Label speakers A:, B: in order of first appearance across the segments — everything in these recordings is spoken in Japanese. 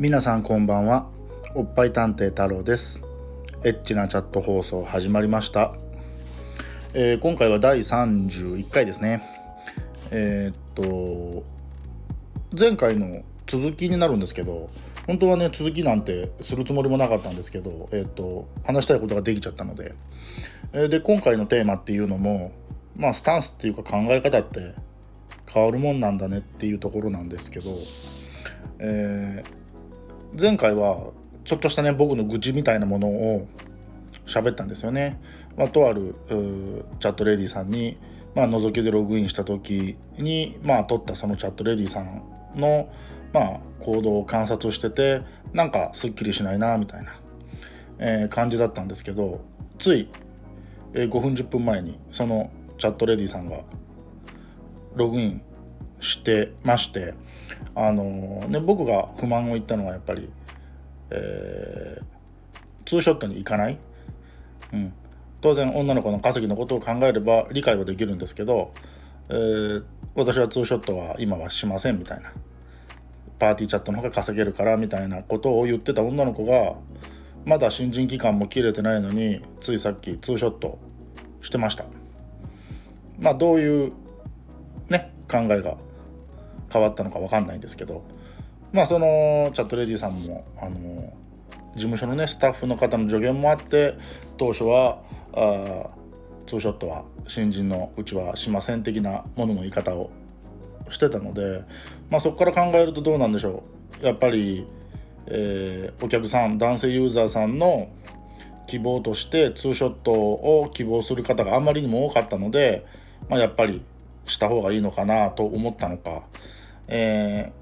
A: 皆さんこんばんは。おっぱい探偵太郎です。エッチなチャット放送始まりました、えー、今回は第31回ですね。えー、っと前回の続きになるんですけど本当はね続きなんてするつもりもなかったんですけど、えー、っと話したいことができちゃったので、えで今回のテーマっていうのもまあスタンスっていうか考え方って変わるもんなんだねっていうところなんですけど、えー、前回はちょっとしたね僕の愚痴みたいなものを喋ったんですよね。まあ、とあるチャットレディさんに、まあ、覗きでログインした時に、まあ、撮ったそのチャットレディさんの、まあ、行動を観察しててなんかすっきりしないなみたいな、えー、感じだったんですけどつい、え、5分10分前にそのチャットレディさんがログインしてましてあの、ね、僕が不満を言ったのはやっぱり、えー、ツーショットに行かない、うん、当然女の子の稼ぎのことを考えれば理解はできるんですけど、えー、私はツーショットは今はしませんみたいな。パーティーチャットの方が稼げるからみたいなことを言ってた女の子がまだ新人期間も切れてないのについさっきツーショットしてました。まあどういうね考えが変わったのか分かんないんですけどまあそのチャットレディさんもあの事務所のねスタッフの方の助言もあって当初はあツーショットは新人のうちはしません的なものの言い方をしてたので、まあ、そこから考えるとどうなんでしょう。やっぱり、えー、お客さん男性ユーザーさんの希望としてツーショットを希望する方があまりにも多かったので、まあ、やっぱりした方がいいのかなと思ったのか、え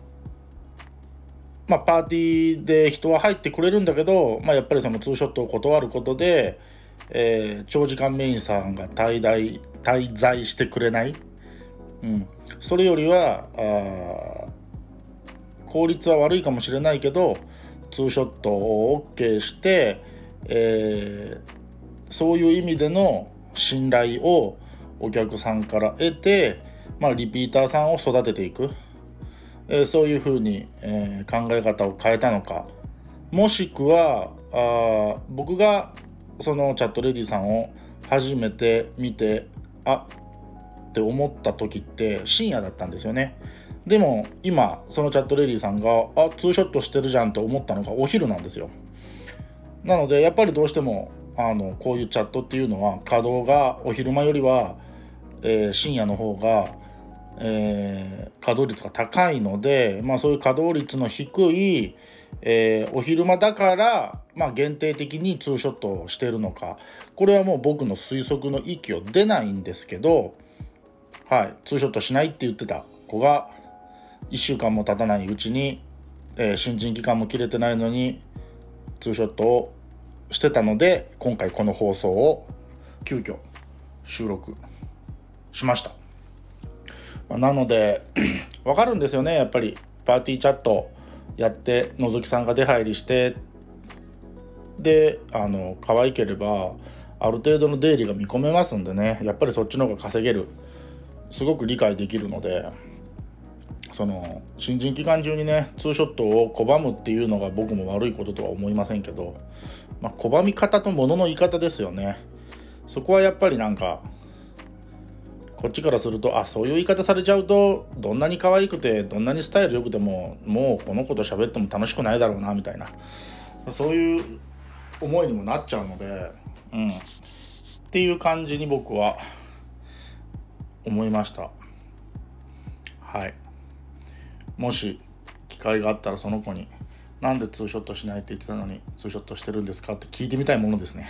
A: ー、まあ、パーティーで人は入ってくれるんだけど、まあ、やっぱりそのツーショットを断ることで、えー、長時間メインさんが滞在滞在してくれない、うん、それよりは効率は悪いかもしれないけどツーショットを OK して、えー、そういう意味での信頼をお客さんから得て、まあ、リピーターさんを育てていく、えー、そういうふうに、えー、考え方を変えたのか。もしくはあ僕がそのチャットレディさんを初めて見てあって思った時って深夜だったんですよね。でも今そのチャットレディさんがあツーショットしてるじゃんと思ったのがお昼なんですよ。なのでやっぱりどうしてもあのこういうチャットっていうのは稼働がお昼間よりは、えー、深夜の方が、えー、稼働率が高いので、まあ、そういう稼働率の低い、えー、お昼間だから、まあ、限定的にツーショットをしてるのか。これはもう僕の推測の域を出ないんですけどはい、ツーショットしないって言ってた子が1週間も経たないうちに、えー、新人期間も切れてないのにツーショットをしてたので今回この放送を急遽収録しました、まあ、なので わかるんですよね。やっぱりパーティーチャットやってのぞきさんが出入りしてであの可愛ければある程度の出入りが見込めますんでね。やっぱりそっちの方が稼げる。すごく理解できるのでその新人期間中にねツーショットを拒むっていうのが僕も悪いこととは思いませんけど、まあ、拒み方と物の言い方ですよね。そこはやっぱりなんかこっちからするとあそういう言い方されちゃうとどんなに可愛くてどんなにスタイル良くてももうこの子と喋っても楽しくないだろうなみたいな。そういう思いにもなっちゃうのでうん。っていう感じに僕は思いました。はい。もし機会があったらその子に「なんでツーショットしないって言ってたのにツーショットしてるんですか?」って聞いてみたいものですね。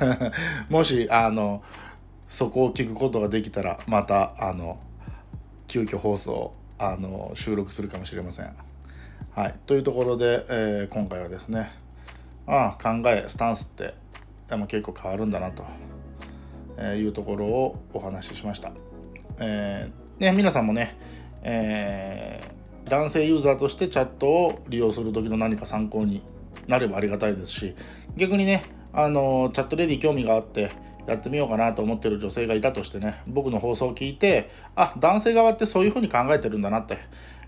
A: もしあのそこを聞くことができたらまたあの急遽放送あの収録するかもしれません。はい、というところで、えー、今回はですねああ考えスタンスってでも結構変わるんだなというところをお話ししました。えー、ね、皆さんもね、えー、男性ユーザーとしてチャットを利用する時の何か参考になればありがたいですし逆にねあのチャットレディ興味があってやってみようかなと思ってる女性がいたとしてね僕の放送を聞いてあ男性側ってそういうふうに考えてるんだなって、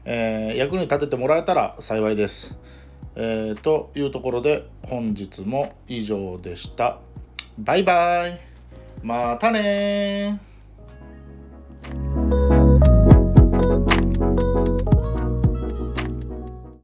A: えー、役に立ててもらえたら幸いです。えー、というところで本日も以上でした。バイバイまたね